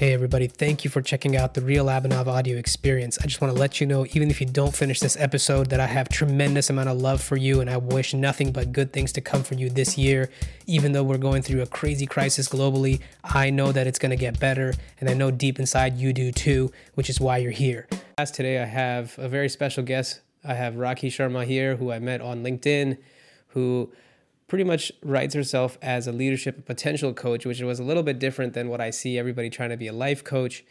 Hey, everybody, thank you for checking out the Real Abhinav audio experience. I just want to let you know, even if you don't finish this episode, that I have tremendous amount of love for you and I wish nothing but good things to come for you this year. Even though we're going through a crazy crisis globally, I know that it's going to get better, and I know deep inside you do too, which is why you're here. As today, I have a very special guest. I have Rakhi Sharma here, who I met on LinkedIn, who pretty much writes herself as a leadership potential coach, which was a little bit different than what I see everybody trying to be a life coach.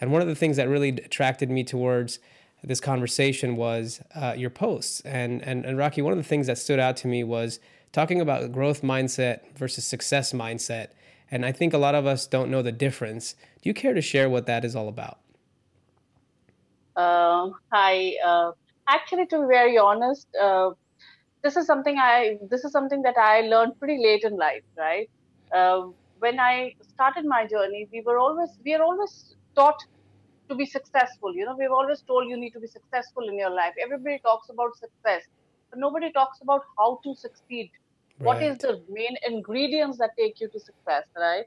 And one of the things that really attracted me towards this conversation was uh, your posts. And, and, and Rakhi, one of the things that stood out to me was talking about growth mindset versus success mindset. And I think a lot of us don't know the difference. Do you care to share what that is all about? Uh, hi. Uh, actually, to be very honest, uh, this is something I this is something that I learned pretty late in life, right? Uh, when I started my journey, we were always we are always taught to be successful. You know, we've always told you need to be successful in your life. Everybody talks about success, but nobody talks about how to succeed. Right. What is the main ingredients that take you to success, right?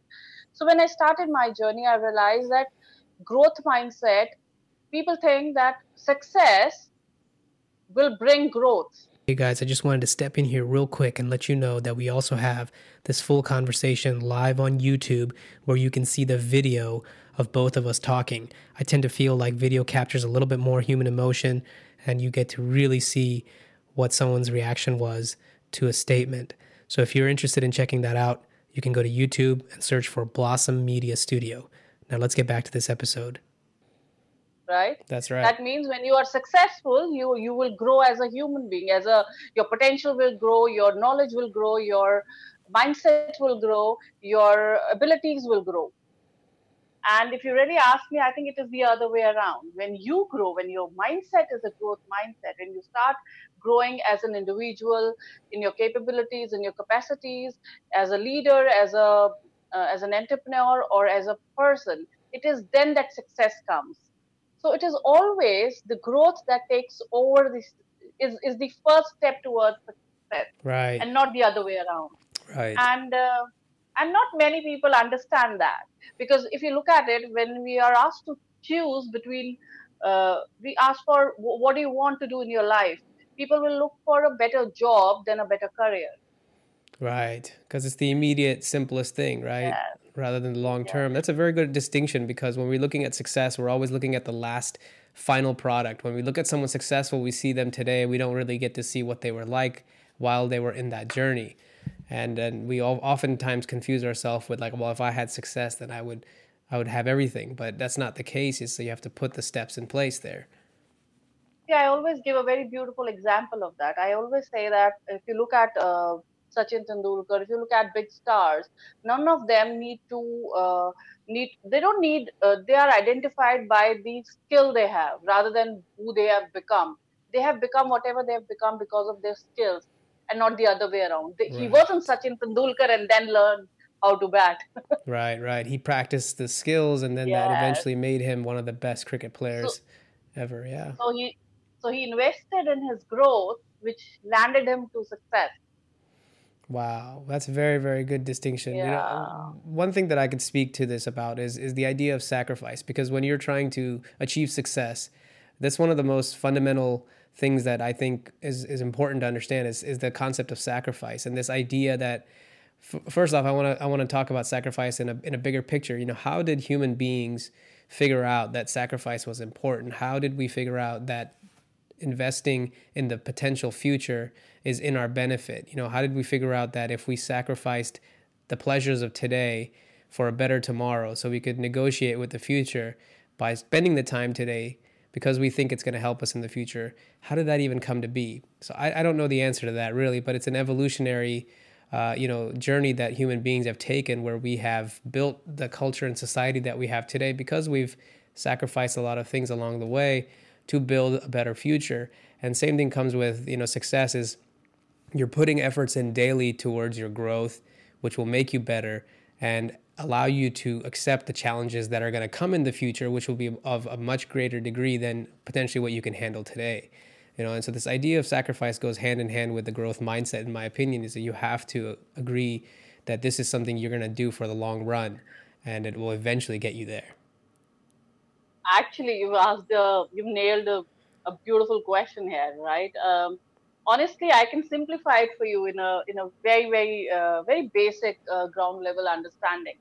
So when I started my journey, I realized that growth mindset. People think that success will bring growth Hey guys, I just wanted to step in here real quick and let you know that we also have this full conversation live on YouTube where you can see the video of both of us talking. I tend to feel like video captures a little bit more human emotion and you get to really see what someone's reaction was to a statement. So if you're interested in checking that out, you can go to YouTube and search for Blossom Media Studio. Now let's get back to this episode right? That's right. That means when you are successful you you will grow as a human being as a your potential will grow your knowledge will grow your mindset will grow your abilities will grow. And if you really ask me i think it is the other way around. When you grow when your mindset is a growth mindset when you start growing as an individual in your capabilities in your capacities as a leader as a uh, as an entrepreneur or as a person it is then that success comes so it is always the growth that takes over this is, is the first step towards success. Right. And not the other way around. Right. And uh, and not many people understand that because if you look at it, when we are asked to choose between, uh, we ask for what do you want to do in your life. People will look for a better job than a better career. Right, because it's the immediate, simplest thing, right? Yes rather than the long term. That's a very good distinction because when we're looking at success, we're always looking at the last final product. When we look at someone successful, we see them today. We don't really get to see what they were like while they were in that journey. And and we all, oftentimes confuse ourselves with like, well, if I had success, then I would I would have everything. But that's not the case. So you have to put the steps in place there. Yeah, I always give a very beautiful example of that. I always say that if you look at uh, Sachin Tendulkar, if you look at big stars, none of them need to uh, need. They don't need. Uh, they are identified by the skill they have rather than who they have become. They have become whatever they have become because of their skills, and not the other way around. They, right. He wasn't Sachin Tendulkar and then learned how to bat. right, right. He practiced the skills, and then yes. that eventually made him one of the best cricket players so, ever. Yeah. So he, so he invested in his growth, which landed him to success. Wow, that's a very very good distinction. Yeah. You know, one thing that I could speak to this about is is the idea of sacrifice because when you're trying to achieve success, that's one of the most fundamental things that I think is is important to understand is is the concept of sacrifice and this idea that f- first off I want to I want to talk about sacrifice in a in a bigger picture. You know, how did human beings figure out that sacrifice was important? How did we figure out that investing in the potential future is in our benefit. You know, how did we figure out that if we sacrificed the pleasures of today for a better tomorrow so we could negotiate with the future by spending the time today because we think it's going to help us in the future? How did that even come to be? So I, I don't know the answer to that really, but it's an evolutionary. Uh, you know, journey that human beings have taken, where we have built the culture and society that we have today because we've sacrificed a lot of things along the way to build a better future. And same thing comes with, you know, success is you're putting efforts in daily towards your growth, which will make you better and allow you to accept the challenges that are going to come in the future, which will be of a much greater degree than potentially what you can handle today. You know, and so this idea of sacrifice goes hand in hand with the growth mindset, in my opinion, is that you have to agree that this is something you're going to do for the long run and it will eventually get you there. actually, you've asked, uh, you've nailed a, a beautiful question here, right? Um, honestly, I can simplify it for you in a in a very very uh, very basic uh, ground level understanding.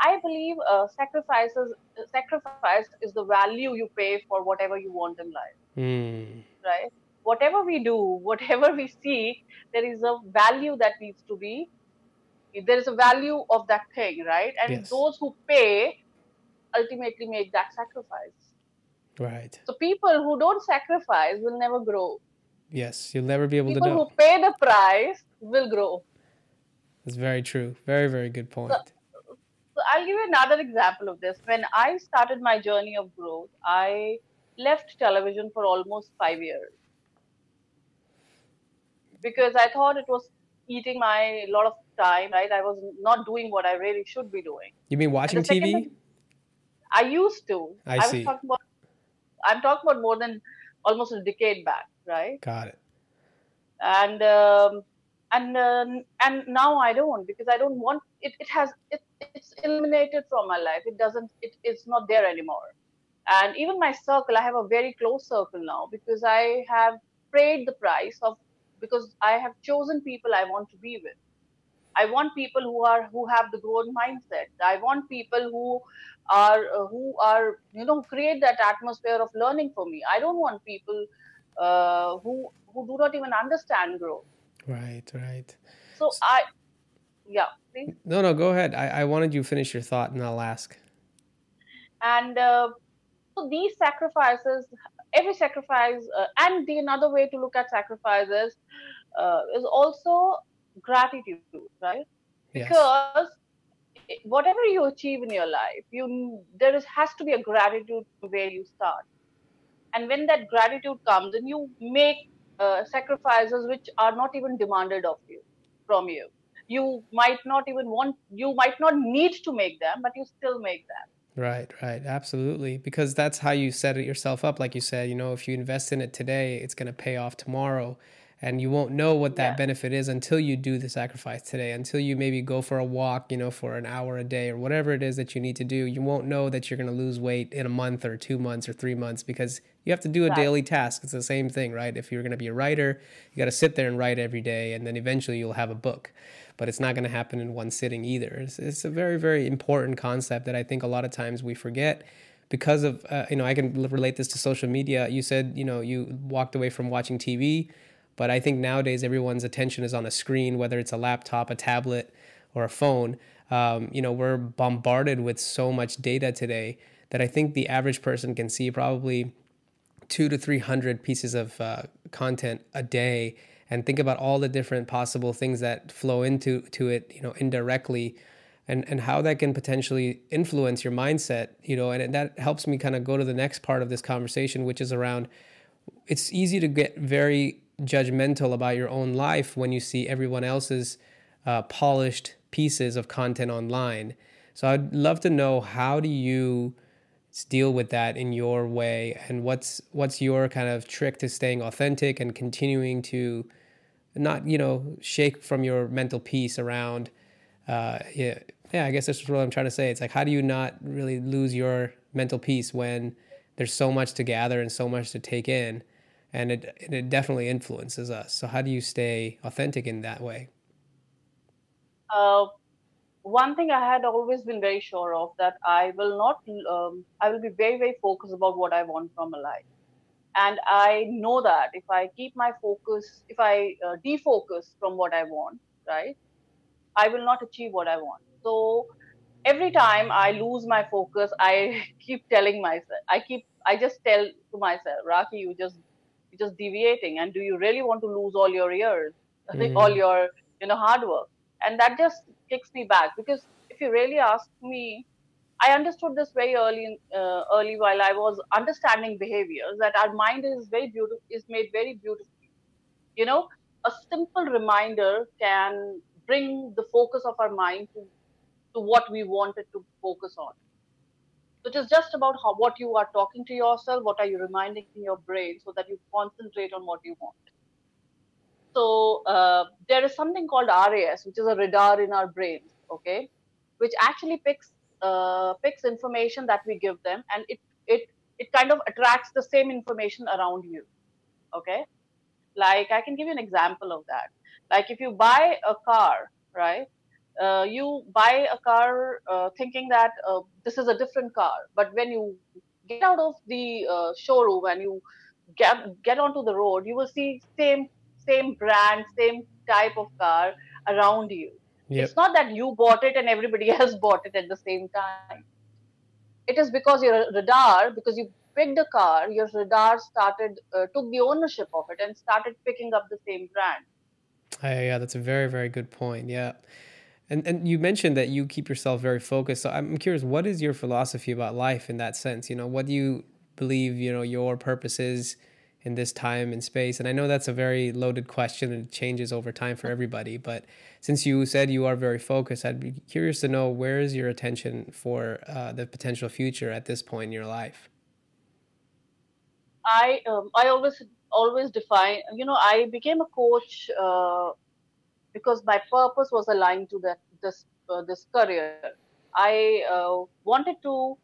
I believe uh, sacrifices sacrifice is the value you pay for whatever you want in life, Mm. right? Whatever we do, whatever we seek, there is a value that needs to be. There is a value of that thing, right? And Yes. those who pay ultimately make that sacrifice. Right. So people who don't sacrifice will never grow. Yes. You'll never be able to People know. who pay the price will grow. That's very true. Very, very good point. So I'll give you another example of this. When I started my journey of growth, I left television for almost five years because I thought it was eating my lot of time. Right, I was not doing what I really should be doing. You mean watching TV? thing- I used to. I was see. talking about. I'm talking about more than almost a decade back, right? Got it. and um, and uh, and now I don't because I don't want it. It has it, it's eliminated from my life. It doesn't. It, it's not there anymore. And even my circle, I have a very close circle now because I have paid the price of because I have chosen people I want to be with. I want people who are who have the growth mindset. I want people who are who are you know create that atmosphere of learning for me. I don't want people uh, who who do not even understand growth. Right, right. So I, yeah, please. No, no, go ahead. I, I wanted you to finish your thought and I'll ask. And uh, so these sacrifices, every sacrifice, uh, and the another way to look at sacrifices uh, is also gratitude, right? Yes. Because whatever you achieve in your life, you there is has to be a gratitude where you start. And when that gratitude comes, and you make uh, sacrifices which are not even demanded of you from you. You might not even want, you might not need to make them, but you still make them. Right, right. Absolutely. Because that's how you set it yourself up. Like you said, you know, if you invest in it today, it's going to pay off tomorrow. And you won't know what that Yeah. benefit is until you do the sacrifice today, until you maybe go for a walk, you know, for an hour a day or whatever it is that you need to do. You won't know that you're going to lose weight in a month or two months or three months because you have to do a Right. daily task. It's the same thing, right? If you're going to be a writer, you got to sit there and write every day, and then eventually you'll have a book. But it's not going to happen in one sitting either. It's, it's a very, very important concept that I think a lot of times we forget because of, uh, you know, I can relate this to social media. You said, you know, you walked away from watching TV, but I think nowadays everyone's attention is on a screen, whether it's a laptop, a tablet, or a phone. Um, you know, we're bombarded with so much data today that I think the average person can see probably two to three hundred pieces of uh, content a day, and think about all the different possible things that flow into to it, you know, indirectly, and and how that can potentially influence your mindset, you know, and it- that helps me kind of go to the next part of this conversation, which is around. It's easy to get very judgmental about your own life when you see everyone else's uh, polished pieces of content online. So I'd love to know how do you deal with that in your way? And what's what's your kind of trick to staying authentic and continuing to not you know shake from your mental peace around uh yeah yeah i guess that's what i'm trying to say. It's like how do you not really lose your mental peace when there's so much to gather and so much to take in and it and it definitely influences us so how do you stay authentic in that way Uh, one thing I had always been very sure of that I will not, um, I will be very, very focused about what I want from a life. And I know that if I keep my focus, if I uh, defocus from what I want, right, I will not achieve what I want. So every time I lose my focus, I keep telling myself, I keep, I just tell to myself, Rakhi, you just, just deviating. And do you really want to lose all your years, Mm. all your, you know, hard work? And that just kicks me back because if you really ask me, I understood this very early, in, uh, early while I was understanding behaviors that our mind is very beautiful, is made very beautifully. You know, a simple reminder can bring the focus of our mind to, to what we wanted to focus on. So it is just about how what you are talking to yourself, what are you reminding in your brain, so that you concentrate on what you want. So uh, there is something called RAS, which is a radar in our brains, okay, which actually picks uh, picks information that we give them, and it it it kind of attracts the same information around you. Okay. Like I can give you an example of that. Like if you buy a car, right? Uh, you buy a car uh, thinking that uh, this is a different car, but when you get out of the uh, showroom and you get get onto the road, you will see same same brand, same type of car around you. Yep. It's not that you bought it and everybody else bought it at the same time. It is because your radar, because you picked a car, your radar started uh, took the ownership of it and started picking up the same brand. Yeah, yeah, that's a very very good point. Yeah. And and you mentioned that you keep yourself very focused. So I'm curious, what is your philosophy about life in that sense? You know, what do you believe, you know, your purpose is in this time and space? And I know that's a very loaded question and it changes over time for everybody, but since you said you are very focused, I'd be curious to know where is your attention for uh, the potential future at this point in your life? I um, I always always define. You know, I became a coach uh, because my purpose was aligned to that this uh, this career. I uh, wanted to,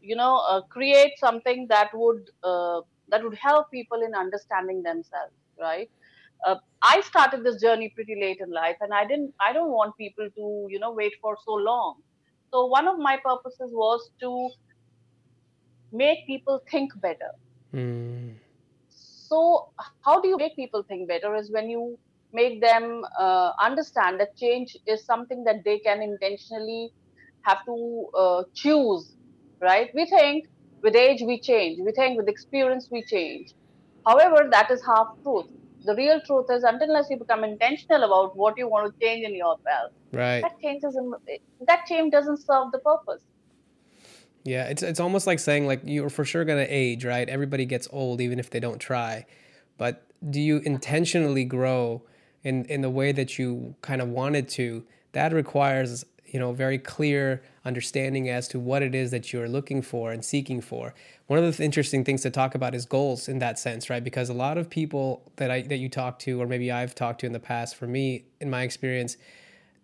you know, uh, create something that would uh, that would help people in understanding themselves. Right. Uh, I started this journey pretty late in life, and I didn't. I don't want people to, you know, wait for so long. So one of my purposes was to make people think better Mm. So, how do you make people think better? Is when you make them uh, understand that change is something that they can intentionally have to uh, choose, right? We think with age we change, we think with experience we change. However, that is half truth. The real truth is until unless you become intentional about what you want to change in yourself, right? That change doesn't that change doesn't serve the purpose. Yeah, it's it's almost like saying like you're for sure gonna age, right? Everybody gets old even if they don't try. But do you intentionally grow in in the way that you kind of wanted to? That requires you know very clear understanding as to what it is that you're looking for and seeking for. One of the interesting things to talk about is goals in that sense, right? Because a lot of people that I that you talk to, or maybe I've talked to in the past, for me, in my experience,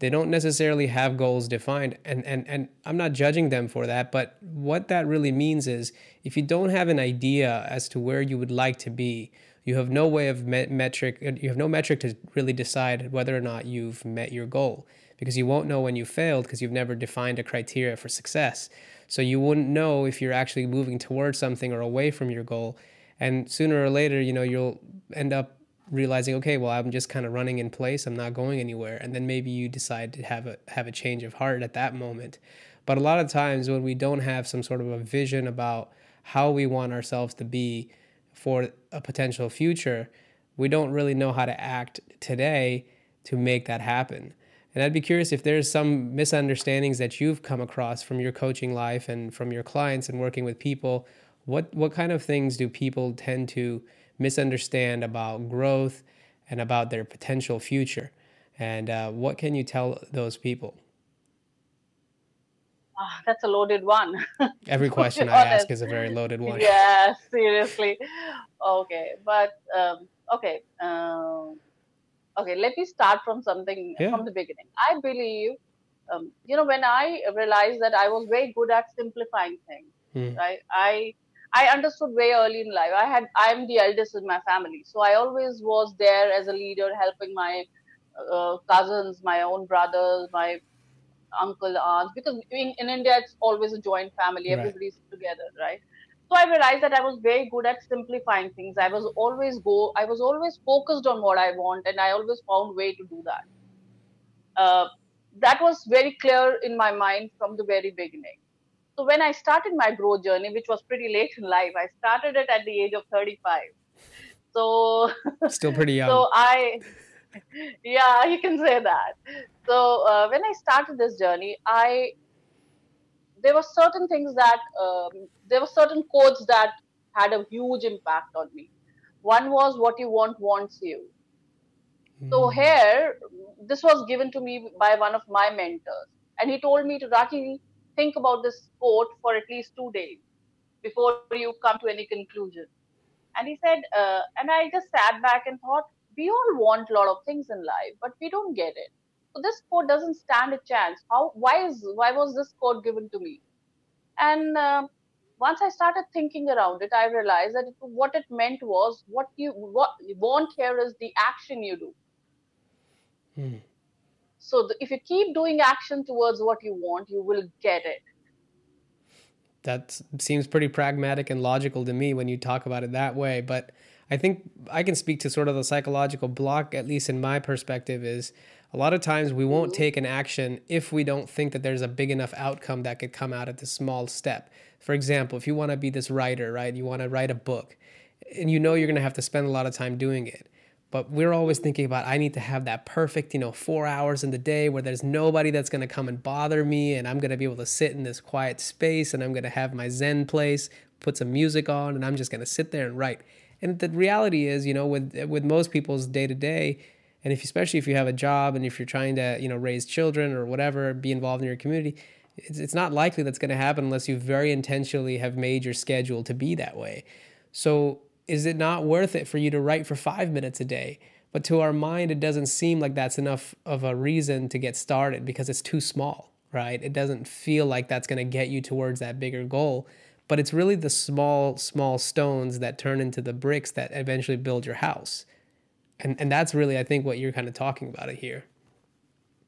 they don't necessarily have goals defined and, and and i'm not judging them for that but what that really means is if you don't have an idea as to where you would like to be you have no way of met- metric uh, you have no metric to really decide whether or not you've met your goal because you won't know when you failed because you've never defined a criteria for success. So you wouldn't know if you're actually moving towards something or away from your goal. And sooner or later you know you'll end up realizing okay well i'm just kind of running in place i'm not going anywhere. And then maybe you decide to have a have a change of heart at that moment. But a lot of times when we don't have some sort of a vision about how we want ourselves to be for a potential future we don't really know how to act today to make that happen and i'd be curious if there's some misunderstandings that you've come across from your coaching life and from your clients and working with people what what kind of things do people tend to misunderstand about growth and about their potential future. And uh, what can you tell those people? Oh, that's a loaded one. Every question I ask is a very loaded one. Yeah, seriously. Okay, but um, okay, um, okay. Let me start from something yeah. from the beginning. I believe, um, you know, when I realized that I was very good at simplifying things, mm. right? I I understood very early in life. I had I'm the eldest in my family, so I always was there as a leader, helping my uh, cousins, my own brothers, my uncle, aunts. Because in, in India, it's always a joint family. Everybody's right. together, right? So I realized that I was very good at simplifying things. I was always go. I was always focused on what I want, and I always found way to do that. Uh, that was very clear in my mind from the very beginning. So when I started my growth journey, which was pretty late in life, I started it at the age of 35. So still pretty young. So I, yeah, you can say that. So uh, when I started this journey, I there were certain things that um, there were certain quotes that had a huge impact on me. One was "What you want wants you." So hmm. here, this was given to me by one of my mentors, and he told me to Rakhi, think about this quote for at least two days before you come to any conclusion. And he said, uh, and I just sat back and thought, we all want a lot of things in life, but we don't get it. So this quote doesn't stand a chance. How? Why is? Why was this quote given to me? And uh, once I started thinking around it, I realized that it, what it meant was what you what you want here is the action you do. Hmm. So the, if you keep doing action towards what you want, you will get it. That seems pretty pragmatic and logical to me when you talk about it that way. But I think I can speak to sort of the psychological block, at least in my perspective, is a lot of times we won't take an action if we don't think that there's a big enough outcome that could come out of the small step. For example, if you want to be this writer, right? You want to write a book and you know you're going to have to spend a lot of time doing it. But we're always thinking about I need to have that perfect, you know, 4 hours in the day where there's nobody that's going to come and bother me and I'm going to be able to sit in this quiet space and I'm going to have my zen place, put some music on and I'm just going to sit there and write. And the reality is, you know, with with most people's day to day, and if especially if you have a job and if you're trying to you know raise children or whatever be involved in your community it's, it's not likely that's going to happen unless you very intentionally have made your schedule to be that way. So is it not worth it for you to write for five minutes a day? But to our mind it doesn't seem like that's enough of a reason to get started because it's too small right? It doesn't feel like that's going to get you towards that bigger goal but it's really the small small stones that turn into the bricks that eventually build your house. And and that's really i think what you're kind of talking about it here.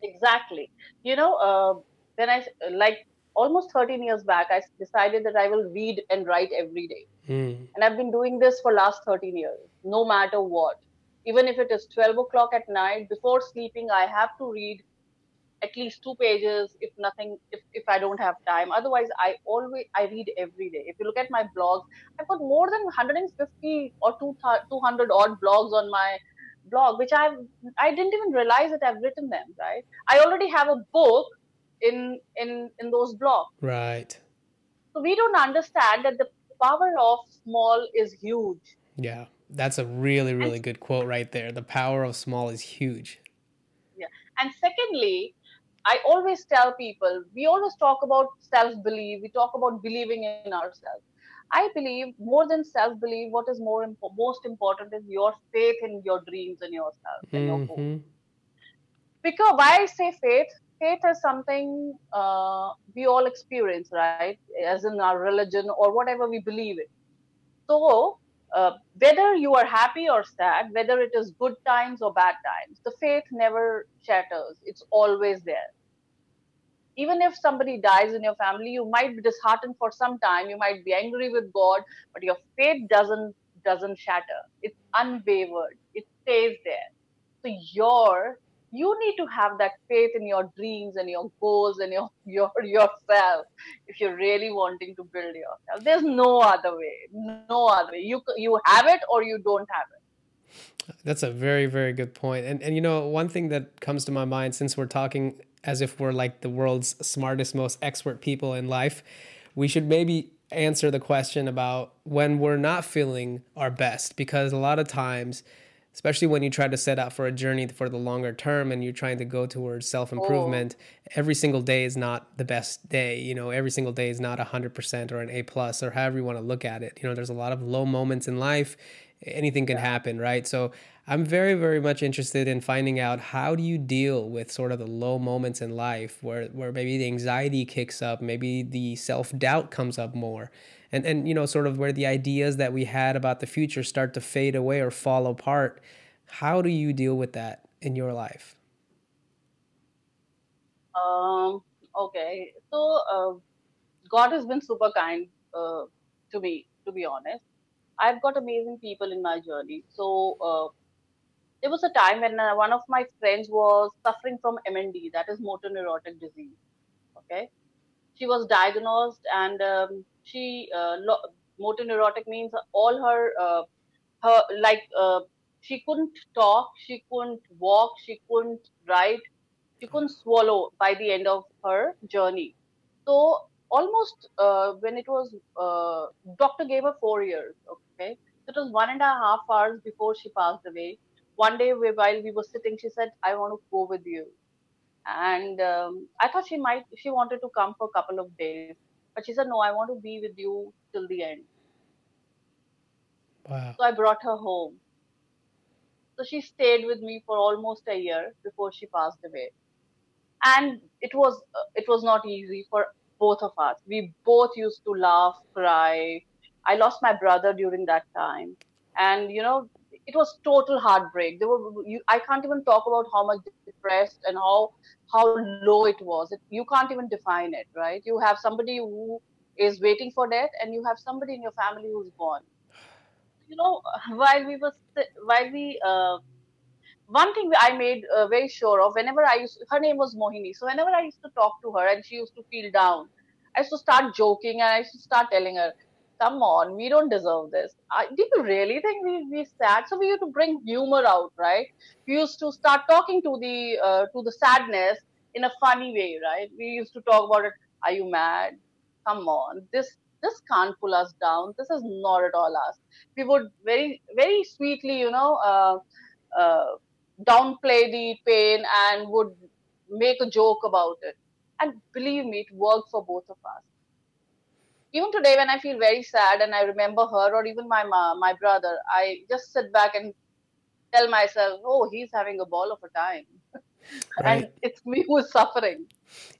Exactly. You know uh, when i like almost 13 years back i decided that i will read and write every day. Mm. and i've been doing this for last 13 years no matter what. Even if it is 12 o'clock at night before sleeping i have to read at least two pages if nothing if, if i don't have time. Otherwise i always i read every day. If you look at my blog i've got more than 150 or 200 odd blogs on my blog which i've i didn't even realize that i've written them right? I already have a book in in in those blogs. Right. So we don't understand that the power of small is huge. Yeah that's a really really and, good quote right there. The power of small is huge. Yeah and secondly i always tell people we always talk about self belief we talk about believing in ourselves I believe more than self belief, what is more impo- most important is your faith in your dreams and yourself and mm-hmm. your goals. Because why I say faith, faith is something uh, we all experience, right? As in our religion or whatever we believe in. So uh, whether you are happy or sad, whether it is good times or bad times, the faith never shatters. It's always there. Even if somebody dies in your family you might be disheartened for some time you might be angry with god but your faith doesn't doesn't shatter. It's unwavered. It stays there. So your you need to have that faith in your dreams and your goals and your your yourself if you're really wanting to build yourself. There's no other way. No other way. You you have it or you don't have it. That's a very very good point. And and you know one thing that comes to my mind since we're talking as if we're like the world's smartest, most expert people in life, we should maybe answer the question about when we're not feeling our best because a lot of times especially when you try to set out for a journey for the longer term and you're trying to go towards self-improvement oh. every single day is not the best day you know? Every single day is not 100% or an a plus or however you want to look at it. You know there's a lot of low moments in life. Anything can happen right? So I'm very, very much interested in finding out how do you deal with sort of the low moments in life where, where maybe the anxiety kicks up, maybe the self doubt comes up more, and and you know sort of where the ideas that we had about the future start to fade away or fall apart. How do you deal with that in your life? Um. Okay. So, uh, God has been super kind uh, to me. To be honest, I've got amazing people in my journey. So. Uh, there was a time when uh, one of my friends was suffering from MND, that is motor neurotic disease. Okay, she was diagnosed, and um, she uh, lo- motor neurotic means all her uh, her like uh, she couldn't talk, she couldn't walk, she couldn't write, she couldn't swallow by the end of her journey. So almost uh, when it was uh, doctor gave her four years. Okay, so it was one and a half hours before she passed away one day we, while we were sitting, she said, I want to go with you. And um, I thought she might, she wanted to come for a couple of days. But she said, No, I want to be with you till the end. Wow. So I brought her home. So she stayed with me for almost a year before she passed away. And it was uh, it was not easy for both of us. We both used to laugh, cry. I lost my brother during that time, and you know, it was total heartbreak. There were you, I can't even talk about how much depressed and how how low it was. It, you can't even define it, right? You have somebody who is waiting for death, and you have somebody in your family who's gone. You know, while we were while we uh, one thing I made uh, very sure of whenever I used, her name was Mohini. So whenever I used to talk to her and she used to feel down, I used to start joking and I used to start telling her, "Come on, we don't deserve this. I, do you really think we we sad?" So we used to bring humor out, right? We used to start talking to the uh, to the sadness in a funny way, right? We used to talk about it. Are you mad? Come on, this this can't pull us down. This is not at all us. We would very very sweetly, you know. Uh, uh, downplay the pain and would make a joke about it. And believe me, it worked for both of us. Even today, when I feel very sad and I remember her or even my mom, my brother, I just sit back and tell myself, "Oh, he's having a ball of a time," right. and it's me who's suffering.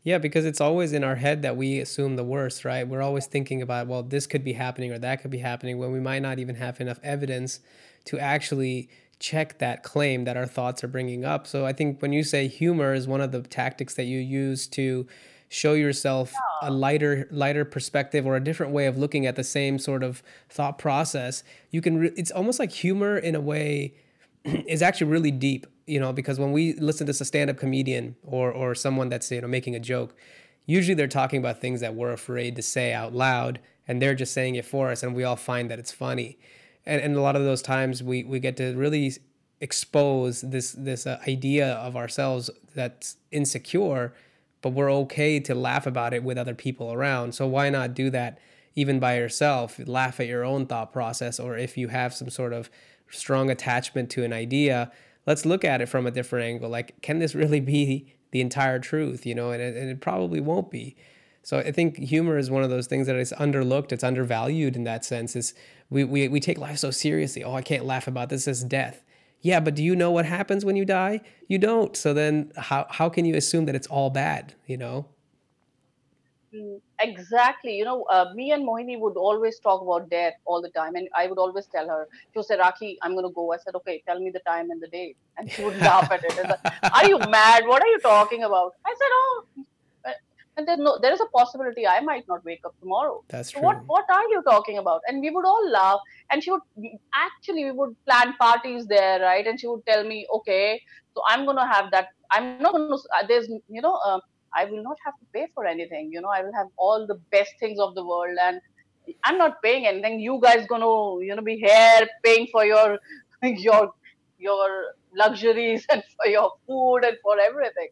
Yeah, because it's always in our head that we assume the worst, right? We're always thinking about, well, this could be happening or that could be happening when we might not even have enough evidence to actually check that claim that our thoughts are bringing up. So I think when you say humor is one of the tactics that you use to show yourself a lighter lighter perspective or a different way of looking at the same sort of thought process, you can re- it's almost like humor in a way is actually really deep, you know, because when we listen to a stand-up comedian or or someone that's, you know, making a joke, usually they're talking about things that we're afraid to say out loud and they're just saying it for us and we all find that it's funny. And, and a lot of those times we, we get to really expose this this uh, idea of ourselves that's insecure but we're okay to laugh about it with other people around so why not do that even by yourself laugh at your own thought process or if you have some sort of strong attachment to an idea let's look at it from a different angle like can this really be the entire truth you know and it, and it probably won't be so I think humor is one of those things that is underlooked. It's undervalued in that sense. Is we, we, we take life so seriously. Oh, I can't laugh about this This is death. Yeah, but do you know what happens when you die? You don't. So then how, how can you assume that it's all bad, you know? Mm, exactly. You know, uh, me and Mohini would always talk about death all the time. And I would always tell her, she would say, Rakhi, I'm going to go. I said, okay, tell me the time and the date. And she would laugh at it. Like, are you mad? What are you talking about? I said, oh, and there's no there is a possibility i might not wake up tomorrow. That's true. what what are you talking about? And we would all laugh. And she would actually we would plan parties there right? And she would tell me okay so i'm going to have that i'm not going to uh, there's you know uh, i will not have to pay for anything you know? I will have all the best things of the world and i'm not paying anything. You guys going to you know be here paying for your your your luxuries and for your food and for everything.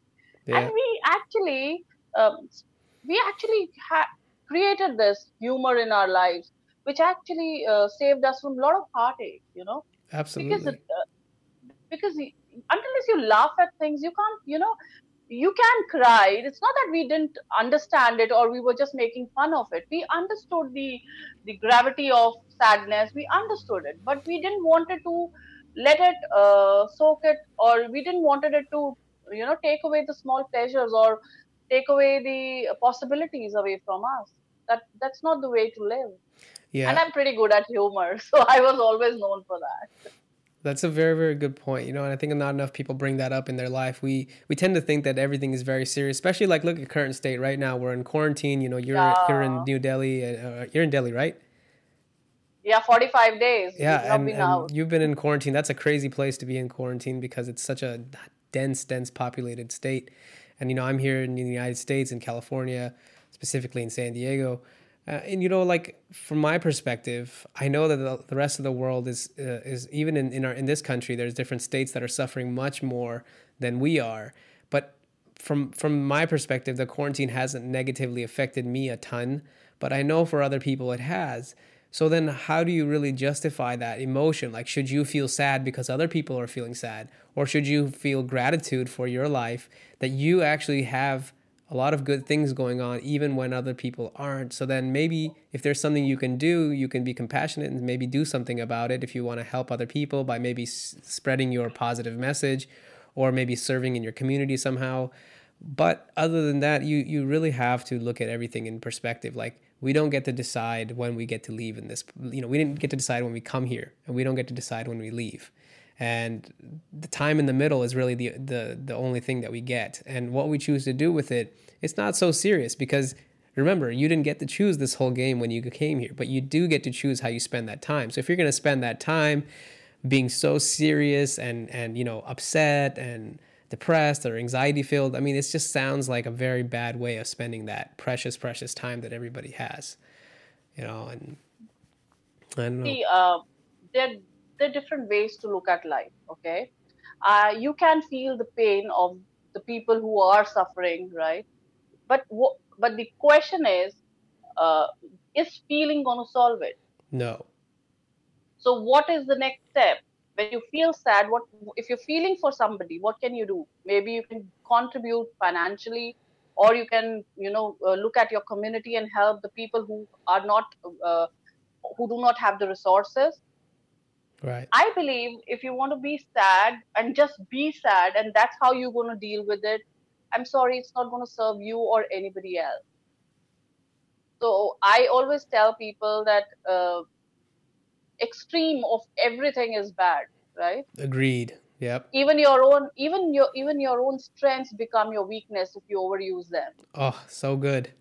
Yeah. and we actually um, we actually ha- created this humor in our lives, which actually uh, saved us from a lot of heartache. You know, absolutely. Because it, uh, because unless you laugh at things, you can't. You know, you can cry. It's not that we didn't understand it or we were just making fun of it. We understood the the gravity of sadness. We understood it, but we didn't wanted to let it uh, soak it, or we didn't wanted it to you know take away the small pleasures or take away the possibilities away from us. That that's not the way to live. Yeah. And I'm pretty good at humor, so I was always known for that. That's a very very good point. You know, and I think not enough people bring that up in their life. We we tend to think that everything is very serious, especially like look at current state right now. We're in quarantine. You know, you're yeah. you're in New Delhi. Uh, you're in Delhi, right? Yeah, 45 days. Yeah, and, and you've been in quarantine. That's a crazy place to be in quarantine because it's such a dense, dense populated state. And you know, I'm here in the United States in California, specifically in San Diego. Uh, and you know, like from my perspective, I know that the, the rest of the world is uh, is even in in, our, in this country. There's different states that are suffering much more than we are. But from from my perspective, the quarantine hasn't negatively affected me a ton. But I know for other people it has. So then, how do you really justify that emotion? Like, should you feel sad because other people are feeling sad? Or should you feel gratitude for your life that you actually have a lot of good things going on, even when other people aren't? So then, maybe if there's something you can do, you can be compassionate and maybe do something about it if you want to help other people by maybe s- spreading your positive message or maybe serving in your community somehow but other than that, you you really have to look at everything in perspective. Like we don't get to decide when we get to leave in this. You know, we didn't get to decide when we come here, and we don't get to decide when we leave. And the time in the middle is really the the the only thing that we get. And what we choose to do with it, it's not so serious because remember, you didn't get to choose this whole game when you came here, but you do get to choose how you spend that time. So if you're going to spend that time being so serious and and you know upset and depressed or anxiety filled. I mean, it just sounds like a very bad way of spending that precious, precious time that everybody has. You know, and I don't know. See, uh, there, there are different ways to look at life, okay? Uh, you can feel the pain of the people who are suffering, right? But, but the question is, uh, is feeling going to solve it? No. So, what is the next step? When you feel sad what if you're feeling for somebody what can you do? Maybe you can contribute financially or you can you know uh, look at your community and help the people who are not uh, who do not have the resources. Right. I believe if you want to be sad and just be sad and that's how you're going to deal with it i'm sorry it's not going to serve you or anybody else. So i always tell people that uh, extreme of everything is bad right? Agreed. Yep. Even your own even your even your own strengths become your weakness if you overuse them. Oh so good.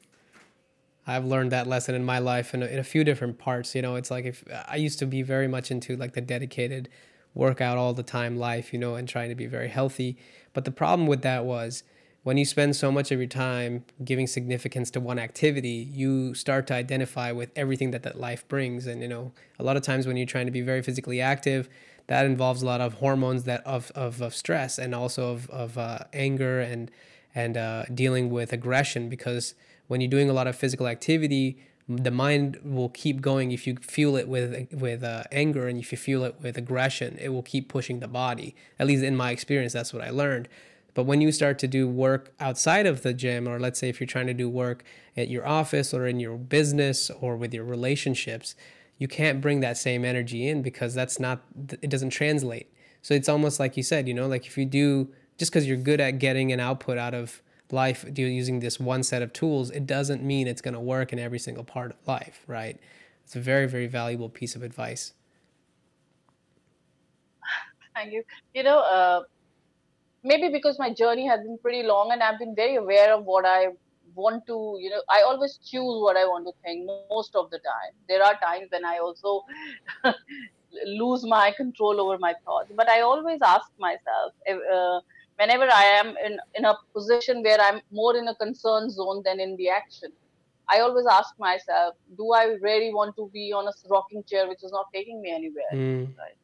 I've learned that lesson in my life in a, in a few different parts. You know, it's like if I used to be very much into like the dedicated workout all the time life, you know, and trying to be very healthy. But the problem with that was when you spend so much of your time giving significance to one activity, you start to identify with everything that that life brings. And you know, a lot of times when you're trying to be very physically active, that involves a lot of hormones that of of, of stress and also of of uh, anger and and uh, dealing with aggression. Because when you're doing a lot of physical activity, the mind will keep going if you feel it with with uh, anger and if you feel it with aggression it will keep pushing the body at least in my experience that's what i learned but when you start to do work outside of the gym, or let's say if you're trying to do work at your office or in your business or with your relationships, you can't bring that same energy in because that's not, it doesn't translate. So it's almost like you said, you know, like if you do, just because you're good at getting an output out of life using this one set of tools, it doesn't mean it's going to work in every single part of life, right? It's a very, very valuable piece of advice. Thank you. You know, uh, maybe because my journey has been pretty long and I've been very aware of what I want to, you know, I always choose what I want to think most of the time. There are times when I also lose my control over my thoughts, but I always ask myself, uh, whenever I am in, in a position where I'm more in a concern zone than in the action, I always ask myself, do I really want to be on a rocking chair which is not taking me anywhere? Mm. Right?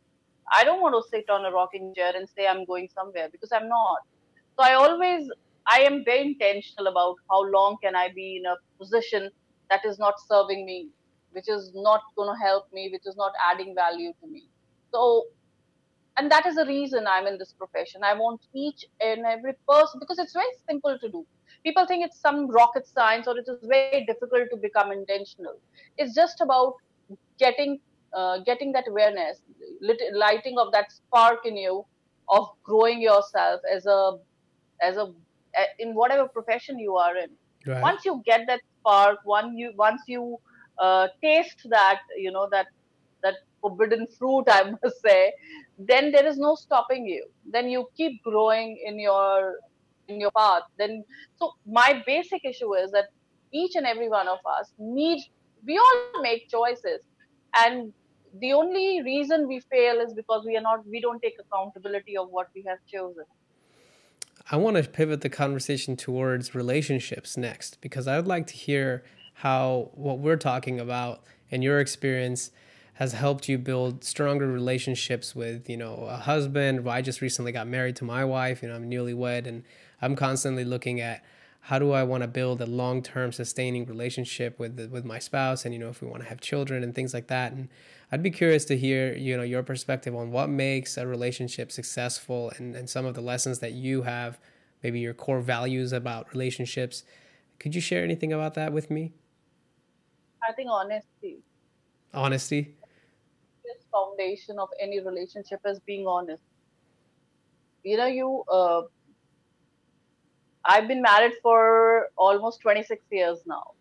I don't want to sit on a rocking chair and say I'm going somewhere because I'm not. So I always, I am very intentional about how long can I be in a position that is not serving me, which is not going to help me, which is not adding value to me. So, and that is the reason I'm in this profession. I want each and every person because it's very simple to do. People think it's some rocket science or it is very difficult to become intentional. It's just about getting uh, getting that awareness, lit- lighting of that spark in you of growing yourself as a as a in whatever profession you are in. Right. Once you get that spark, one you once you uh, taste that you know that that forbidden fruit, I must say, then there is no stopping you. Then you keep growing in your in your path. Then so my basic issue is that each and every one of us need we all make choices and the only reason we fail is because we are not we don't take accountability of what we have chosen. I want to pivot the conversation towards relationships next because i would like to hear how what we're talking about in your experience has helped you build stronger relationships with you know a husband. I just recently got married to my wife you know i'm newlywed and i'm constantly looking at how do I want to build a long term sustaining relationship with with my spouse and you know if we want to have children and things like that? And I'd be curious to hear you know your perspective on what makes a relationship successful and, and some of the lessons that you have maybe your core values about relationships. Could you share anything about that with me? I think honesty. Honesty? This foundation of any relationship is being honest. You know you uh, I've been married for almost 26 years now.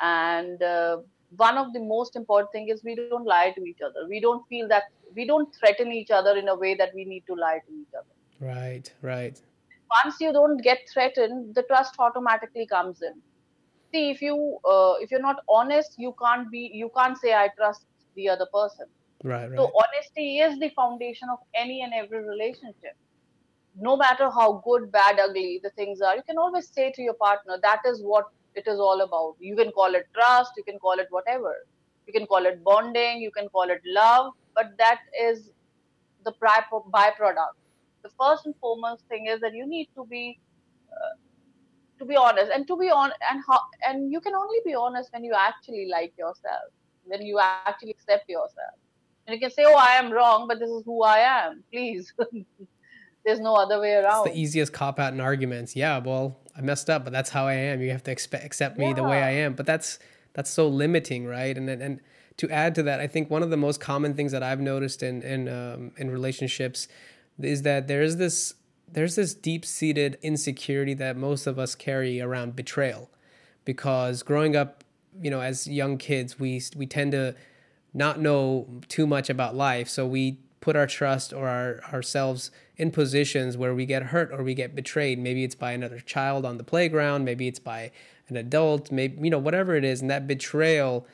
And uh, one of the most important thing is we don't lie to each other. We don't feel that we don't threaten each other in a way that we need to lie to each other. Right, right. Once you don't get threatened, the trust automatically comes in. See, if you uh, if you're not honest, you can't be you can't say I trust the other person. Right, right. So honesty is the foundation of any and every relationship. No matter how good, bad, ugly the things are, you can always say to your partner, that is what it is all about. You can call it trust, you can call it whatever. You can call it bonding, you can call it love, but that is the byproduct. The first and foremost thing is that you need to be uh, to be honest and to be on and how and you can only be honest when you actually like yourself when you actually accept yourself and you can say oh i am wrong but this is who i am please there's no other way around it's the easiest cop out in arguments. Yeah well i messed up but that's how i am. You have to expect accept me yeah. the way i am. But that's that's so limiting right? And and to add to that i think one of the most common things that i've noticed in in um, in relationships is that there is this there's this deep seated insecurity that most of us carry around betrayal. Because growing up you know as young kids we we tend to not know too much about life. So we put our trust or our ourselves in positions where we get hurt or we get betrayed. Maybe it's by another child on the playground. Maybe it's by an adult. Maybe you know whatever it is. And that betrayal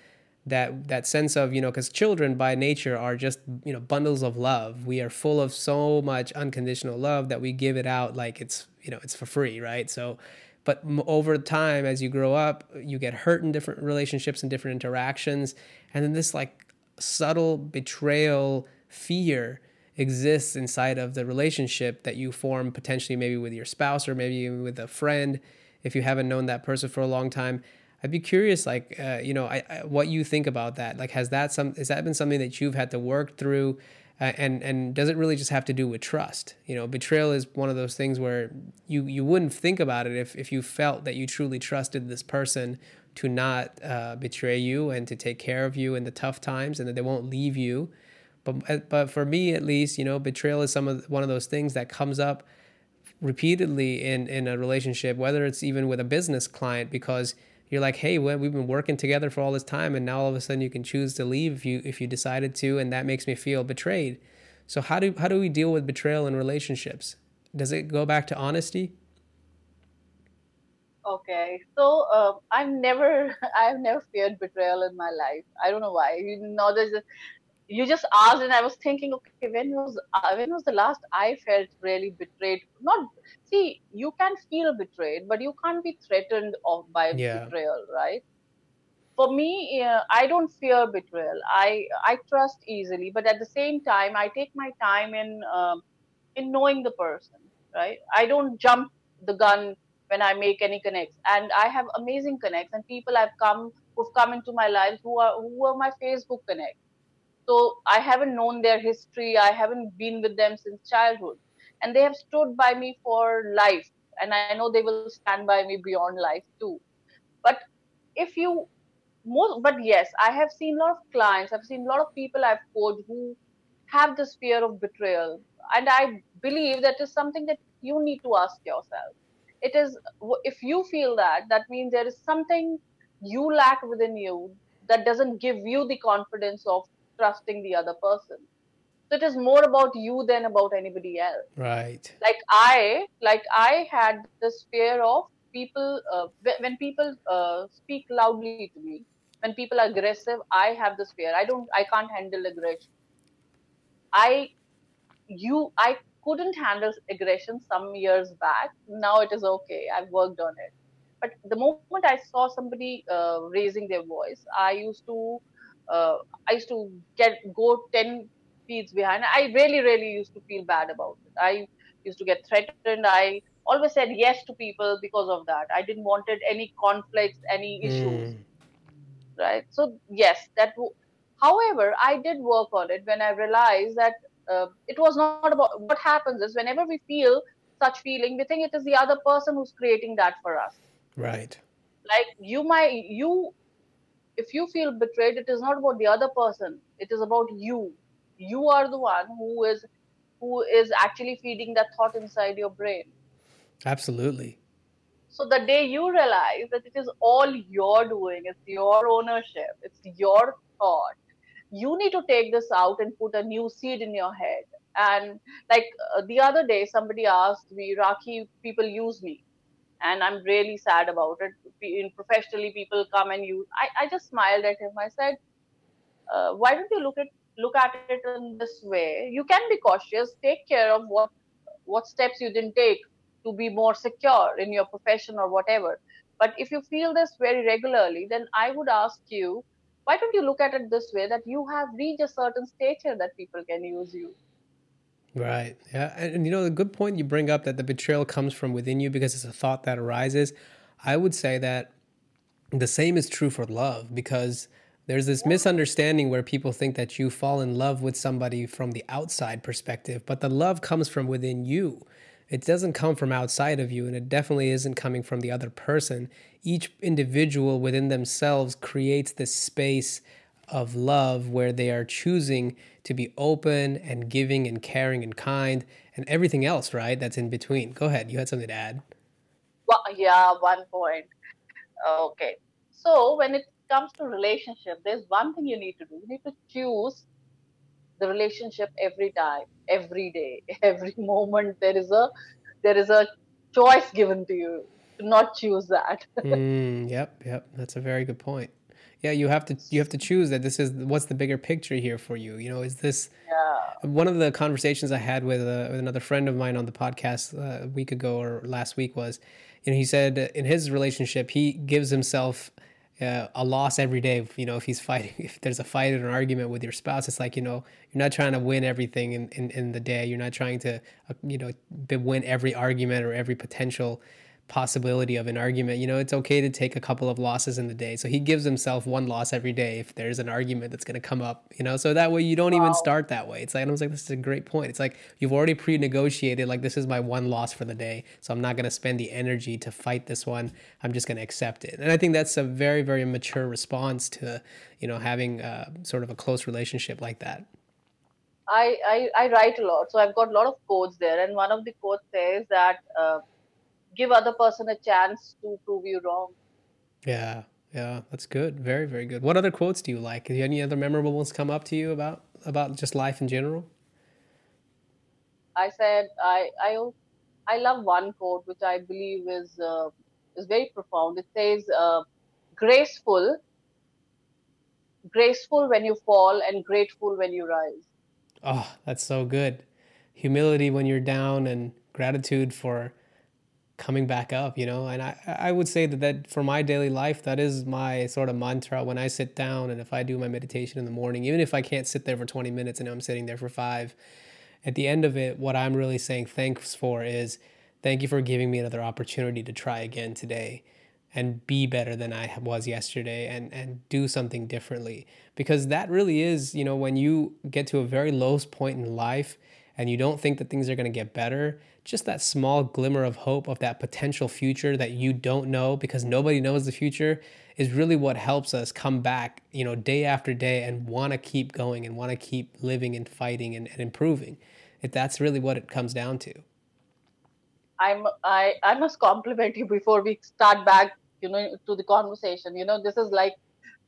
that that sense of you know because children by nature are just you know bundles of love. We are full of so much unconditional love that we give it out like it's you know it's for free right? So but over time as you grow up you get hurt in different relationships and different interactions. And then this like subtle betrayal fear exists inside of the relationship that you form potentially maybe with your spouse or maybe with a friend if you haven't known that person for a long time I'd be curious, like, uh, you know, I, I, what you think about that. Like, has that some has that been something that you've had to work through, uh, and and does it really just have to do with trust? You know, betrayal is one of those things where you you wouldn't think about it if if you felt that you truly trusted this person to not uh, betray you and to take care of you in the tough times, and that they won't leave you. But uh, but for me, at least, you know, betrayal is some of one of those things that comes up repeatedly in in a relationship, whether it's even with a business client, because you're like, hey, we've been working together for all this time, and now all of a sudden you can choose to leave if you if you decided to, and that makes me feel betrayed. So how do how do we deal with betrayal in relationships? Does it go back to honesty? Okay, so uh, I've never I've never feared betrayal in my life. I don't know why. You know, there's a, you just asked, and I was thinking, okay, when was uh, when was the last I felt really betrayed? Not see, you can feel betrayed, but you can't be threatened of by yeah. betrayal, right? For me, uh, I don't fear betrayal. I I trust easily, but at the same time, I take my time in um, in knowing the person, right? I don't jump the gun when I make any connects, and I have amazing connects and people I've come who've come into my life who are who are my Facebook connect so I haven't known their history. I haven't been with them since childhood. And they have stood by me for life. And I know they will stand by me beyond life too. But if you most but yes, I have seen a lot of clients, I've seen a lot of people I've coached who have this fear of betrayal. And I believe that is something that you need to ask yourself. It is if you feel that, that means there is something you lack within you that doesn't give you the confidence of trusting the other person. So it is more about you than about anybody else. Right. Like i like i had this fear of people uh, when people uh, speak loudly to me when people are aggressive i have this fear. I don't i can't handle aggression. I you i couldn't handle aggression some years back. Now it is okay. I've worked on it. But the moment i saw somebody uh, raising their voice i used to uh, I used to get go ten feet behind. I really, really used to feel bad about it. I used to get threatened. I always said yes to people because of that. I didn't wanted any conflicts, any issues. Mm. Right. So yes, that. W- However, I did work on it when I realized that uh, it was not about what happens is whenever we feel such feeling, we think it is the other person who's creating that for us. Right. Like you might you if you feel betrayed, it is not about the other person. It is about you. You are the one who is who is actually feeding that thought inside your brain. Absolutely. So the day you realize that it is all your doing, it's your ownership, it's your thought, you need to take this out and put a new seed in your head. And like uh, the other day, somebody asked me, Rakhi, people use me. And I'm really sad about it. In professionally, people come and use. I, I just smiled at him. I said, uh, "Why don't you look at look at it in this way? You can be cautious. Take care of what what steps you didn't take to be more secure in your profession or whatever. But if you feel this very regularly, then I would ask you, why don't you look at it this way that you have reached a certain stature that people can use you? Right. Yeah. And, and, you know, the good point you bring up that the betrayal comes from within you because it's a thought that arises. I would say that the same is true for love because there's this misunderstanding where people think that you fall in love with somebody from the outside perspective, but the love comes from within you. It doesn't come from outside of you, and it definitely isn't coming from the other person. Each individual within themselves creates this space of love where they are choosing to be open and giving and caring and kind and everything else, right? That's in between. Go ahead. You had something to add. Well, yeah, one point. Okay. So when it comes to relationship, there's one thing you need to do. You need to choose the relationship every time, every day, every moment. There is a there is a choice given to you to not choose that. mm, yep, yep. That's a very good point yeah you have to you have to choose that this is what's the bigger picture here for you you know is this yeah. one of the conversations i had with, uh, with another friend of mine on the podcast uh, a week ago or last week was you know he said in his relationship he gives himself uh, a loss every day you know if he's fighting if there's a fight or an argument with your spouse it's like you know you're not trying to win everything in, in, in the day you're not trying to uh, you know win every argument or every potential possibility of an argument. You know, it's okay to take a couple of losses in the day. So he gives himself one loss every day if there's an argument that's going to come up, you know, so that way you don't wow. even start that way. It's like, I was like, this is a great point. It's like you've already pre negotiated, like, this is my one loss for the day. So I'm not going to spend the energy to fight this one. I'm just going to accept it. And I think that's a very, very mature response to, you know, having uh, sort of a close relationship like that. I, I, I write a lot, so I've got a lot of quotes there, and one of the quotes says that uh, give other person a chance to prove you wrong. Yeah, yeah, that's good. Very, very good. What other quotes do you like? Any other memorable ones come up to you about about just life in general? I said I I I love one quote which I believe is uh, is very profound. It says, uh, "Graceful, graceful when you fall, and grateful when you rise." Oh, that's so good. Humility when you're down, and gratitude for coming back up, you know. And I, I would say that, that for my daily life, that is my sort of mantra when I sit down and if I do my meditation in the morning, even if I can't sit there for 20 minutes and I'm sitting there for five, at the end of it, what I'm really saying thanks for is thank you for giving me another opportunity to try again today and be better than I was yesterday and and do something differently because that really is you know when you get to a very lowest point in life and you don't think that things are going to get better, just that small glimmer of hope of that potential future that you don't know because nobody knows the future is really what helps us come back, you know, day after day and want to keep going and want to keep living and fighting and, and improving. If that's really what it comes down to. I'm I I must compliment you before we start back, you know, to the conversation. You know, this is like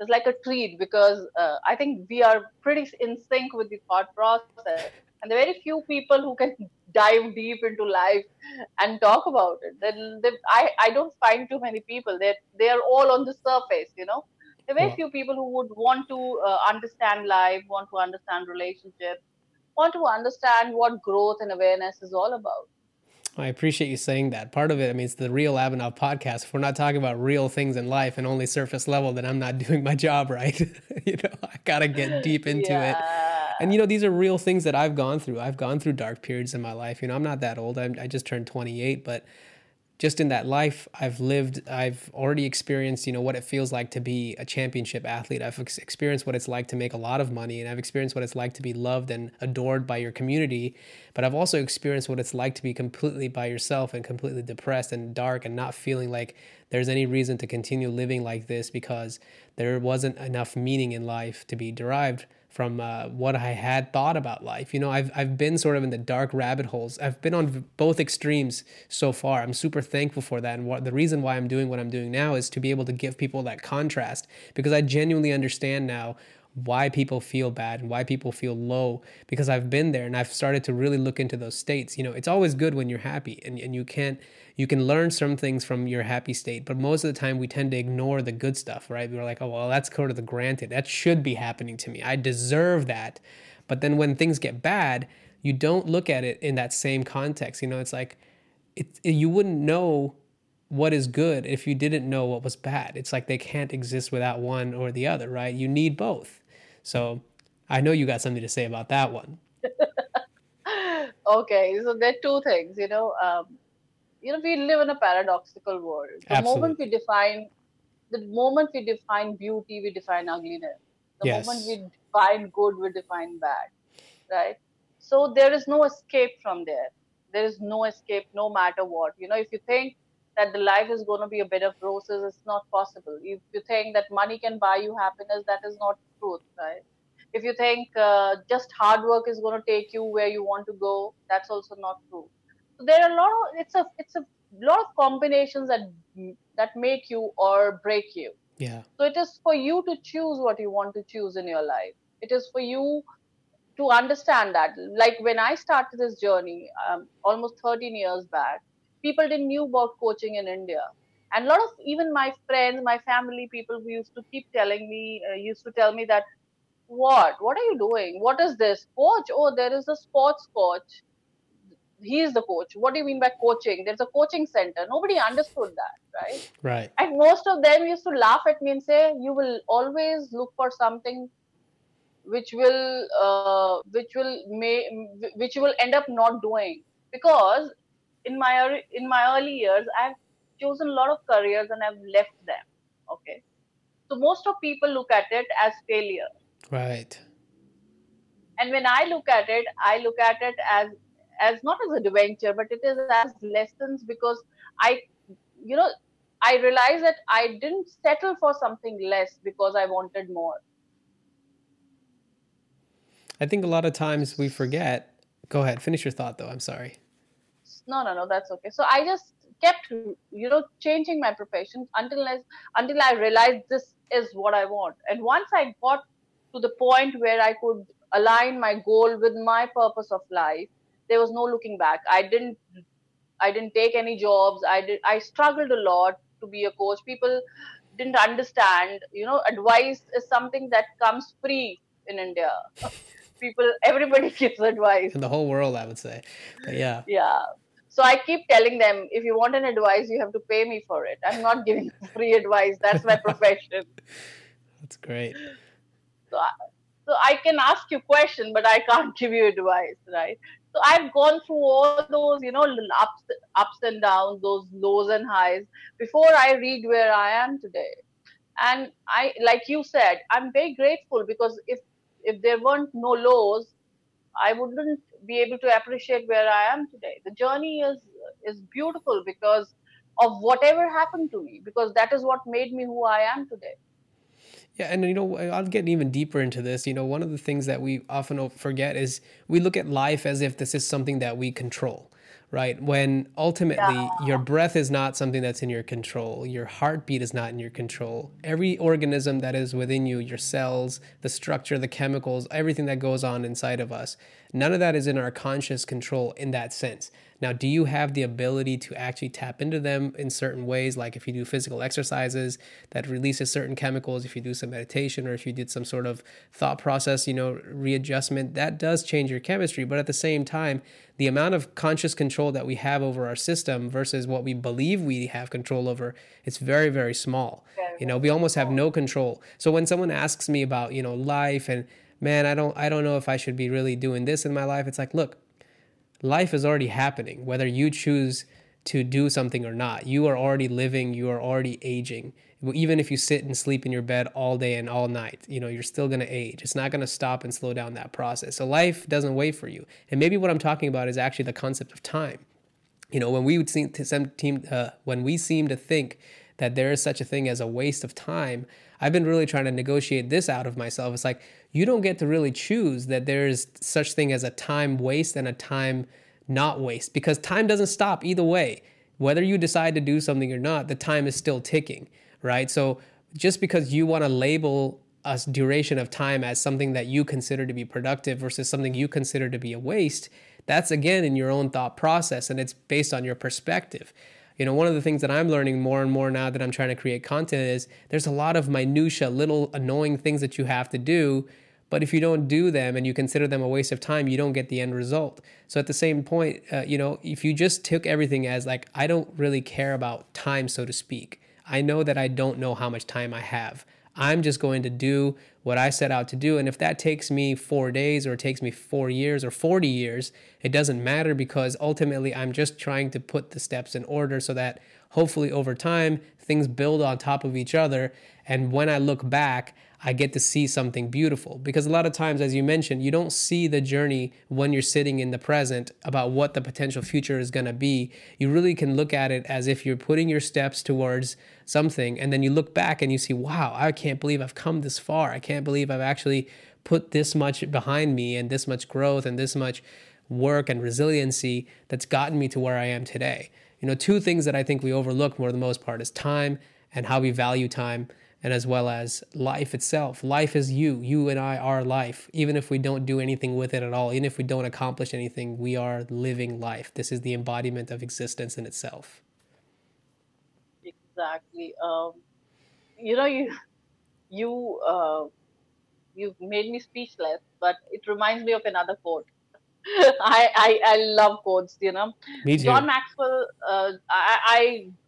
it's like a treat because uh, I think we are pretty in sync with the thought process and there are very few people who can dive deep into life and talk about it. Then they, I, I don't find too many people. They they are all on the surface you know. There are very few people who would want to uh, understand life want to understand relationships want to understand what growth and awareness is all about I appreciate you saying that. Part of it, I mean, it's the real Abhinav podcast. If we're not talking about real things in life and only surface level, then I'm not doing my job right. you know, I gotta get deep into yeah. it. And you know, these are real things that I've gone through. I've gone through dark periods in my life. You know, I'm not that old. I'm, I just turned 28, but just in that life I've lived, I've already experienced, you know, what it feels like to be a championship athlete. I've ex- experienced what it's like to make a lot of money, and I've experienced what it's like to be loved and adored by your community. But I've also experienced what it's like to be completely by yourself and completely depressed and dark and not feeling like there's any reason to continue living like this because there wasn't enough meaning in life to be derived from uh, what I had thought about life. You know, I've I've been sort of in the dark rabbit holes. I've been on both extremes so far. I'm super thankful for that, and what the reason why I'm doing what I'm doing now is to be able to give people that contrast because I genuinely understand now why people feel bad and why people feel low because I've been there and I've started to really look into those states. You know, it's always good when you're happy and, and you can't you can learn some things from your happy state, but most of the time we tend to ignore the good stuff, right? We're like, oh well, that's sort of the granted. That should be happening to me. I deserve that. But then when things get bad, you don't look at it in that same context. You know, it's like it you wouldn't know what is good if you didn't know what was bad. It's like they can't exist without one or the other, right? You need both. So I know you got something to say about that one. okay, so there are two things. You know, um, you know, we live in a paradoxical world. The Absolutely. moment we define, the moment we define beauty, we define ugliness. The yes. moment we define good, we define bad, right? So there is no escape from there. There is no escape, no matter what. You know, if you think that the life is going to be a bed of roses, it's not possible. If you think that money can buy you happiness, that is not truth, right? If you think uh, just hard work is going to take you where you want to go, that's also not true. So there are a lot of it's a it's a lot of combinations that that make you or break you. Yeah. So it is for you to choose what you want to choose in your life. It is for you to understand that. Like when I started this journey, um, almost 13 years back, people didn't knew about coaching in India and a lot of even my friends my family people who used to keep telling me uh, used to tell me that what? What are you doing? What is this? Coach? Oh there is a sports coach. He is the coach. What do you mean by coaching? There's a coaching center. Nobody understood that right? Right. And most of them used to laugh at me and say you will always look for something which will uh, which will may which you will end up not doing. Because in my in my early years i've chosen a lot of careers and I've left them. Okay. So most of people look at it as failure. Right. And when I look at it, I look at it as as not as an adventure, but it is as lessons because I, you know, I realized that I didn't settle for something less because I wanted more. I think a lot of times we forget. Go ahead, finish your thought though. I'm sorry. No, no, no, that's okay. So I just kept you know changing my profession until I, until I realized this is what I want. And once I got to the point where I could align my goal with my purpose of life, there was no looking back. I didn't I didn't take any jobs. I did I struggled a lot to be a coach. People didn't understand. You know, advice is something that comes free in India. People, everybody gives advice. In the whole world, I would say. But yeah. Yeah. So I keep telling them, if you want an advice, you have to pay me for it. I'm not giving free advice. That's my profession. That's great. So I, so I can ask you question, but I can't give you advice, right? So I've gone through all those, you know, ups, ups and downs, those lows and highs before I read where I am today. And I, like you said, I'm very grateful because if if there weren't no lows, I wouldn't be able to appreciate where I am today. The journey is is beautiful because of whatever happened to me, because that is what made me who I am today. Yeah, and you know, I'll get even deeper into this. You know, one of the things that we often forget is we look at life as if this is something that we control right? When ultimately yeah. your breath is not something that's in your control, your heartbeat is not in your control. Every organism that is within you, your cells, the structure, the chemicals, everything that goes on inside of us, none of that is in our conscious control in that sense. Now, do you have the ability to actually tap into them in certain ways, like if you do physical exercises that releases certain chemicals, if you do some meditation, or if you did some sort of thought process, you know, readjustment, that does change your chemistry. But at the same time, the amount of conscious control that we have over our system versus what we believe we have control over, it's very, very small. You know, we almost have no control. So when someone asks me about, you know, life and man, I don't I don't know if I should be really doing this in my life, it's like, look, life is already happening, whether you choose to do something or not. You are already living, you are already aging. Even if you sit and sleep in your bed all day and all night, you know, you're still going to age. It's not going to stop and slow down that process. So life doesn't wait for you. And maybe what I'm talking about is actually the concept of time. You know, when we would seem to some team, uh, when we seem to think that there is such a thing as a waste of time, I've been really trying to negotiate this out of myself. It's like you don't get to really choose that there is such thing as a time waste and a time not waste because time doesn't stop either way. Whether you decide to do something or not, the time is still ticking, right? So just because you want to label a duration of time as something that you consider to be productive versus something you consider to be a waste, that's again in your own thought process and it's based on your perspective. You know, one of the things that I'm learning more and more now that I'm trying to create content is there's a lot of minutia, little annoying things that you have to do but if you don't do them and you consider them a waste of time, you don't get the end result. So at the same point, uh, you know, if you just took everything as like, I don't really care about time, so to speak. I know that I don't know how much time I have. I'm just going to do what I set out to do. And if that takes me four days or it takes me four years or 40 years, it doesn't matter because ultimately I'm just trying to put the steps in order so that hopefully over time things build on top of each other. And when I look back, I get to see something beautiful. Because a lot of times, as you mentioned, you don't see the journey when you're sitting in the present about what the potential future is going to be. You really can look at it as if you're putting your steps towards something, and then you look back and you see, wow, I can't believe I've come this far. I can't believe I've actually put this much behind me and this much growth and this much work and resiliency that's gotten me to where I am today. You know, two things that I think we overlook more than the most part is time and how we value time and as well as life itself. Life is you. You and I are life. Even if we don't do anything with it at all, even if we don't accomplish anything, we are living life. This is the embodiment of existence in itself. Exactly. Um, you know, you you uh, you made me speechless, but it reminds me of another quote. I, I I love quotes, you know. Me too. John Maxwell, uh, I,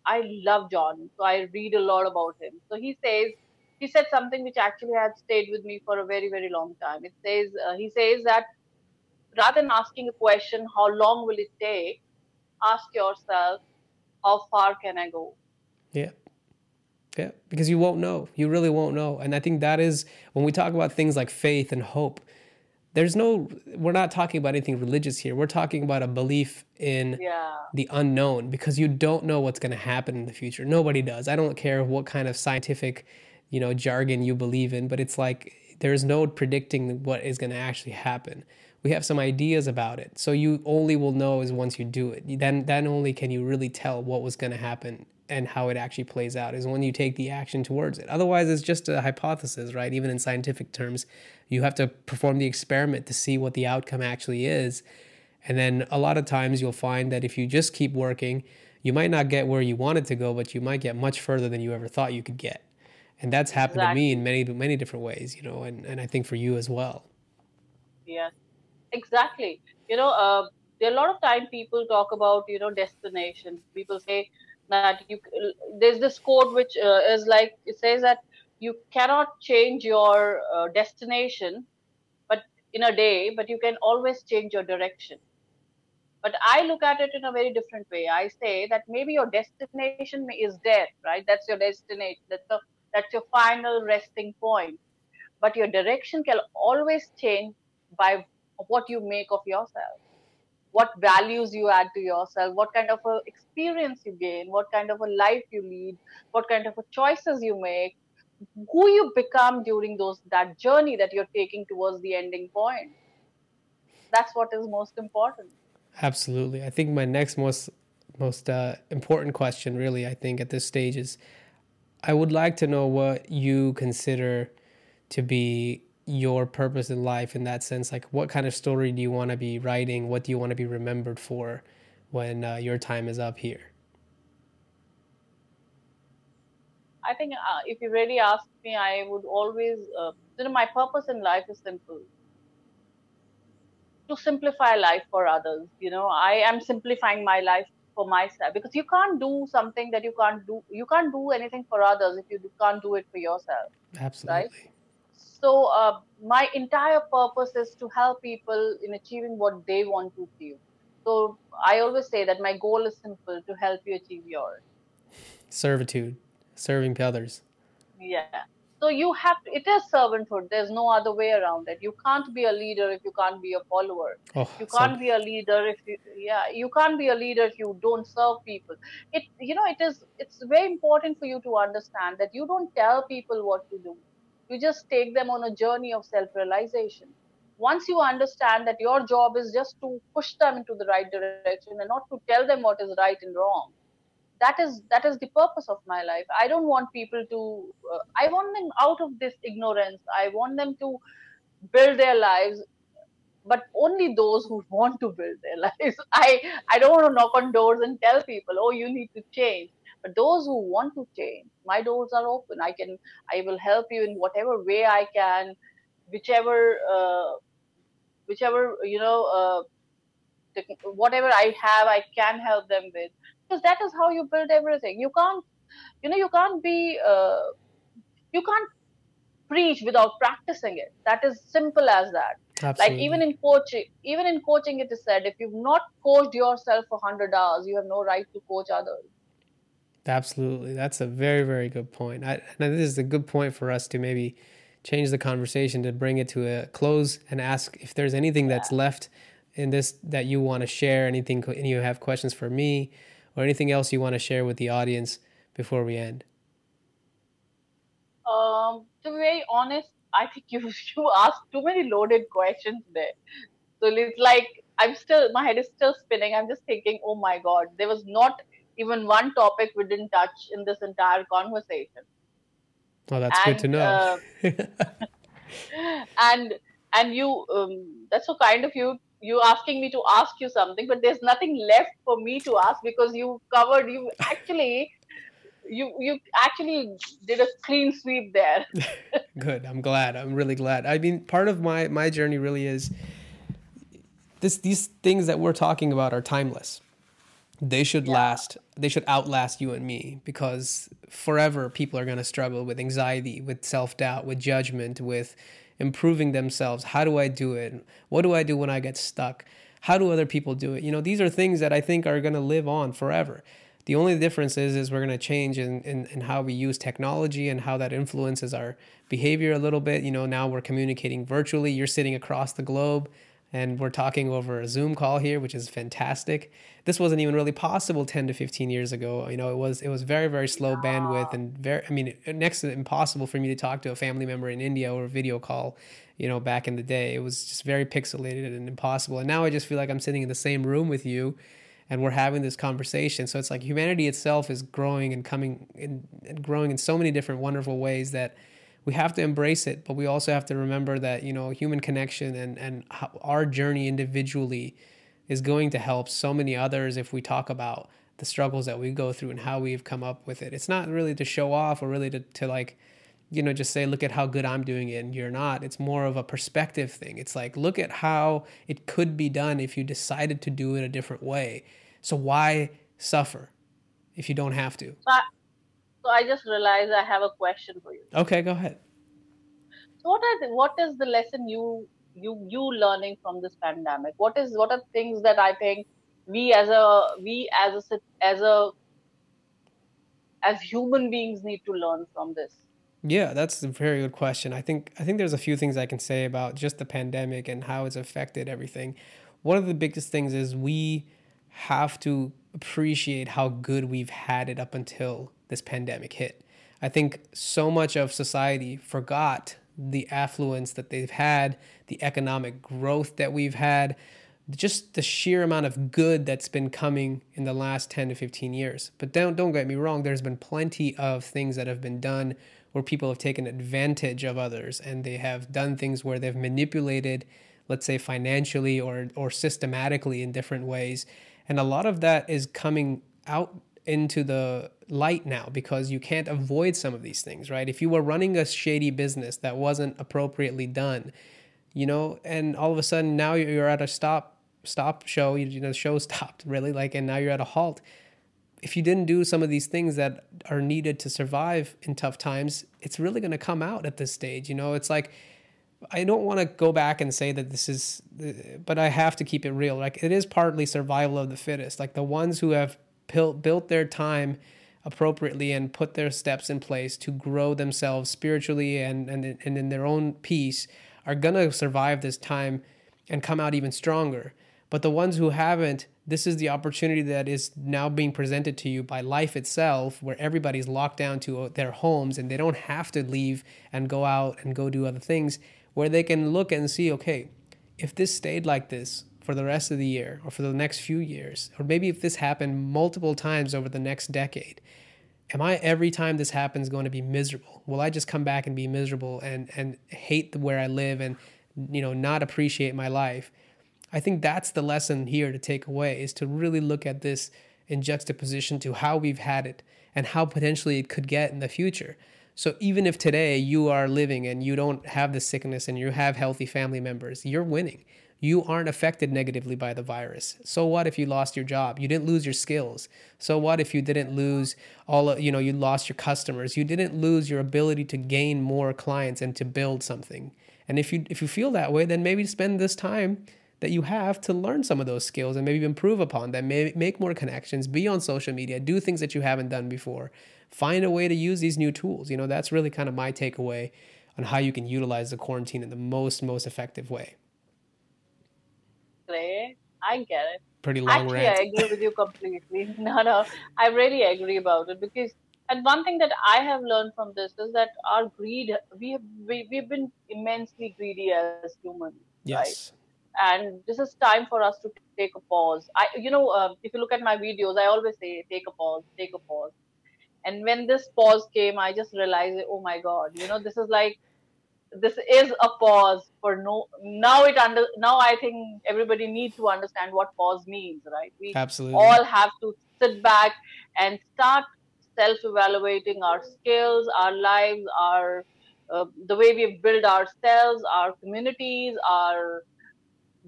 I I love John, so I read a lot about him. So he says he said something which actually had stayed with me for a very very long time. It says uh, he says that rather than asking a question, how long will it take? Ask yourself, how far can I go? Yeah. Yeah, because you won't know. You really won't know. And I think that is when we talk about things like faith and hope, there's no we're not talking about anything religious here we're talking about a belief in yeah. the unknown because you don't know what's going to happen in the future nobody does i don't care what kind of scientific you know jargon you believe in but it's like there's no predicting what is going to actually happen we have some ideas about it so you only will know is once you do it then then only can you really tell what was going to happen and how it actually plays out is when you take the action towards it. Otherwise, it's just a hypothesis, right? Even in scientific terms, you have to perform the experiment to see what the outcome actually is. And then a lot of times you'll find that if you just keep working, you might not get where you wanted to go, but you might get much further than you ever thought you could get. And that's happened exactly. to me in many, many different ways, you know, and, and I think for you as well. Yes, exactly. You know, uh, there are a lot of time people talk about, you know, destination. People say, that you there's this quote which uh, is like it says that you cannot change your uh, destination but in a day but you can always change your direction. But i look at it in a very different way. I say that maybe your destination is there right? That's your destination that's the that's your final resting point. But your direction can always change by what you make of yourself what values you add to yourself, what kind of a experience you gain, what kind of a life you lead, what kind of a choices you make, who you become during those that journey that you're taking towards the ending point. That's what is most important. Absolutely. I think my next most most uh, important question, really, I think at this stage is, I would like to know what you consider to be your purpose in life in that sense? Like what kind of story do you want to be writing? What do you want to be remembered for when uh, your time is up here? I think uh, if you really ask me i would always uh, you know my purpose in life is simple. To simplify life for others you know? I am simplifying my life for myself because you can't do something that you can't do you can't do anything for others if you can't do it for yourself absolutely. right? So uh, my entire purpose is to help people in achieving what they want to achieve. So I always say that my goal is simple to help you achieve yours. Servitude, serving others. Yeah. so you have to, it is servanthood there's no other way around it you can't be a leader if you can't be a follower Oh, you can't be a leader if you yeah you can't be a leader if you don't serve people it you know it is it's very important for you to understand that you don't tell people what to do you just take them on a journey of self realization once you understand that your job is just to push them into the right direction and not to tell them what is right and wrong that is that is the purpose of my life. I don't want people to uh, i want them out of this ignorance. I want them to build their lives but only those who want to build their lives. I i don't want to knock on doors and tell people oh you need to change. But those who want to change my doors are open. I can i will help you in whatever way i can whichever uh, whichever you know uh, whatever i have i can help them with. Because that is how you build everything. You can't you know you can't be uh, you can't preach without practicing it. That is simple as that. Like even in coaching even in coaching it is said if you've not coached yourself for 100 hours you have no right to coach others Absolutely. That's a very, very good point. I, and this is a good point for us to maybe change the conversation to bring it to a close and ask if there's anything that's left in this that you want to share, anything, and you have questions for me or anything else you want to share with the audience before we end. um, to be very honest i think you you asked too many loaded questions there so it's like i'm still my head is still spinning i'm just thinking oh my god there was not even one topic we didn't touch in this entire conversation Oh, that's good to And, know. and and you um, that's so kind of you you asking me to ask you something but there's nothing left for me to ask because you covered you actually you you actually did a clean sweep there Good. I'm glad. I'm really glad. I mean, part of my my journey really is this these things that we're talking about are timeless. They should Yeah. last. They should outlast you and me because forever people are going to struggle with anxiety, with self-doubt, with judgment, with improving themselves. How do I do it? What do I do when I get stuck? How do other people do it? You know, these are things that I think are going to live on forever. The only difference is, is we're going to change in, in, in how we use technology and how that influences our behavior a little bit. You know, now we're communicating virtually. You're sitting across the globe and we're talking over a Zoom call here, which is fantastic. This wasn't even really possible 10 to 15 years ago. You know, it was it was very very slow bandwidth and very I mean next to impossible for me to talk to a family member in India or a video call. You know, back in the day, it was just very pixelated and impossible. And now I just feel like I'm sitting in the same room with you and we're having this conversation. So it's like humanity itself is growing and coming in, and growing in so many different wonderful ways that we have to embrace it, but we also have to remember that you know human connection and and our journey individually is going to help so many others if we talk about the struggles that we go through and how we've come up with it. It's not really to show off or really to, to like you know just say look at how good I'm doing it and you're not. It's more of a perspective thing. It's like look at how it could be done if you decided to do it a different way. So why suffer if you don't have to? I, so I just realized i have a question for you Okay, go ahead. so what are the, what is the lesson you you you learning from this pandemic what is what are things that i think we as a we as a as a as human beings need to learn from this Yeah, that's a very good question. I think I think there's a few things I can say about just the pandemic and how it's affected everything. One of the biggest things is we have to appreciate how good we've had it up until this pandemic hit. I think so much of society forgot the affluence that they've had, the economic growth that we've had, just the sheer amount of good that's been coming in the last 10 to 15 years. But don't don't get me wrong, there's been plenty of things that have been done where people have taken advantage of others and they have done things where they've manipulated let's say financially or or systematically in different ways. And a lot of that is coming out into the light now because you can't avoid some of these things, right? If you were running a shady business that wasn't appropriately done, you know, and all of a sudden now you're at a stop stop show, you, know, the show stopped really like and now you're at a halt. If you didn't do some of these things that are needed to survive in tough times, it's really going to come out at this stage. You know, it's like I don't want to go back and say that this is, but I have to keep it real. Like it is partly survival of the fittest. Like the ones who have built built their time appropriately and put their steps in place to grow themselves spiritually and, and, and in their own peace are going to survive this time and come out even stronger. But the ones who haven't, this is the opportunity that is now being presented to you by life itself, where everybody's locked down to uh, their homes and they don't have to leave and go out and go do other things, where they can look and see, okay, if this stayed like this for the rest of the year or for the next few years, or maybe if this happened multiple times over the next decade, am I every time this happens going to be miserable? Will I just come back and be miserable and and hate where I live and you know not appreciate my life? I think that's the lesson here to take away is to really look at this in juxtaposition to how we've had it and how potentially it could get in the future. So even if today you are living and you don't have the sickness and you have healthy family members, you're winning you aren't affected negatively by the virus. So what if you lost your job? You didn't lose your skills. So what if you didn't lose all of, you know, you lost your customers. You didn't lose your ability to gain more clients and to build something. And if you if you feel that way, then maybe spend this time that you have to learn some of those skills and maybe improve upon them, maybe make more connections, be on social media, do things that you haven't done before. Find a way to use these new tools. You know, that's really kind of my takeaway on how you can utilize the quarantine in the most most effective way. I get it. Pretty long Actually, rant. I agree with you completely. No, no, I really agree about it because, and one thing that I have learned from this is that our greed, we have, we, we've been immensely greedy as humans. Yes. Right? And this is time for us to take a pause. I, you know, uh, if you look at my videos, I always say, take a pause, take a pause. And when this pause came, I just realized, oh my God, you know, this is like this is a pause for no now it under now i think everybody needs to understand what pause means right? We Absolutely. all have to sit back and start self evaluating our skills our lives our uh, the way we build ourselves our communities our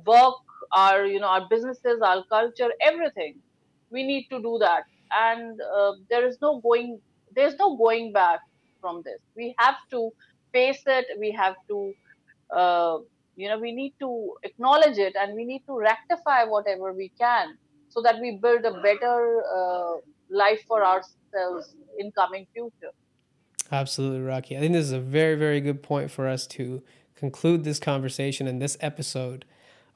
work our you know our businesses our culture everything. We need to do that. And uh, there is no going there's no going back from this. We have to face it we have to uh, you know we need to acknowledge it and we need to rectify whatever we can so that we build a better uh, life for ourselves in coming future. Absolutely Rakhi. I think this is a very very good point for us to conclude this conversation and this episode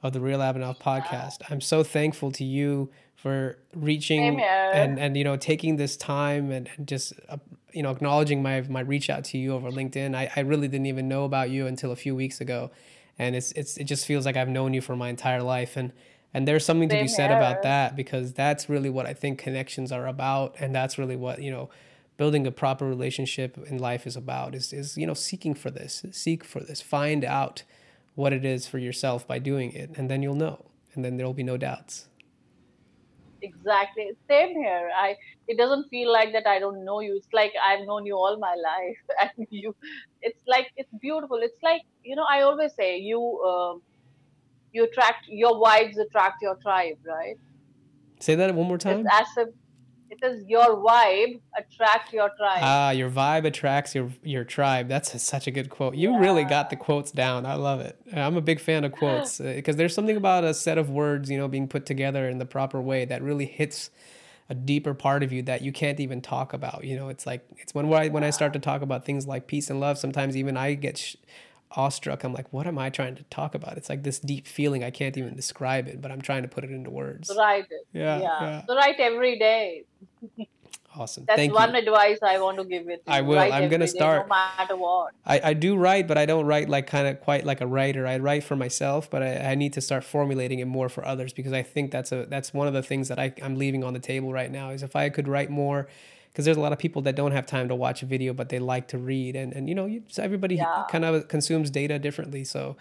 of the real abhinav podcast. I'm so thankful to you for reaching and and you know taking this time and, and just uh, you know acknowledging my my reach out to you over LinkedIn. I, I really didn't even know about you until a few weeks ago, and it's it's it just feels like I've known you for my entire life and. And there's something Same to be said about that because that's really what I think connections are about, and that's really what you know, building a proper relationship in life is about. Is is you know seeking for this, seek for this, find out what it is for yourself by doing it, and then you'll know, and then there will be no doubts exactly. Same here. I it doesn't feel like that i don't know you. It's like i've known you all my life and you it's like it's beautiful. It's like you know i always say you um, you attract your wives attract your tribe right? Say that one more time. it's as if it says your vibe attract your tribe. Ah, your vibe attracts your your tribe. That's a, such a good quote. You yeah. really got the quotes down. I love it. I'm a big fan of quotes because uh, there's something about a set of words, you know, being put together in the proper way that really hits a deeper part of you that you can't even talk about. You know, it's like it's when I when I start to talk about things like peace and love. Sometimes even I get. Sh- awestruck. I'm like, what am I trying to talk about? It's like this deep feeling. I can't even describe it, but I'm trying to put it into words. Write it. Yeah. Yeah. yeah. So write every day. Awesome. That's Thank one you. advice I want to give it. I will. Write I'm gonna start. no matter what. I, I do write, but I don't write like kind of quite like a writer. I write for myself, but I, I need to start formulating it more for others because I think that's a that's one of the things that I, I'm leaving on the table right now. Is if I could write more because there's a lot of people that don't have time to watch a video but they like to read and, and you know you, so everybody yeah. kind of consumes data differently so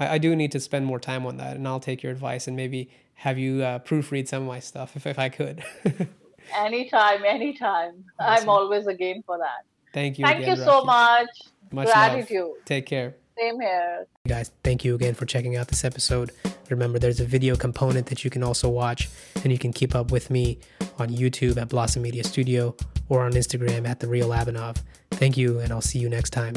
I, I, do need to spend more time on that and i'll take your advice and maybe have you uh, proofread some of my stuff if, if i could. Anytime anytime. Awesome. i'm always a game for that. Thank you thank again, you so much, much gratitude. Love. take care same here guys thank you again for checking out this episode remember there's a video component that you can also watch and you can keep up with me on youtube at blossom media studio or on Instagram at The Real Abhinav. Thank you, and I'll see you next time.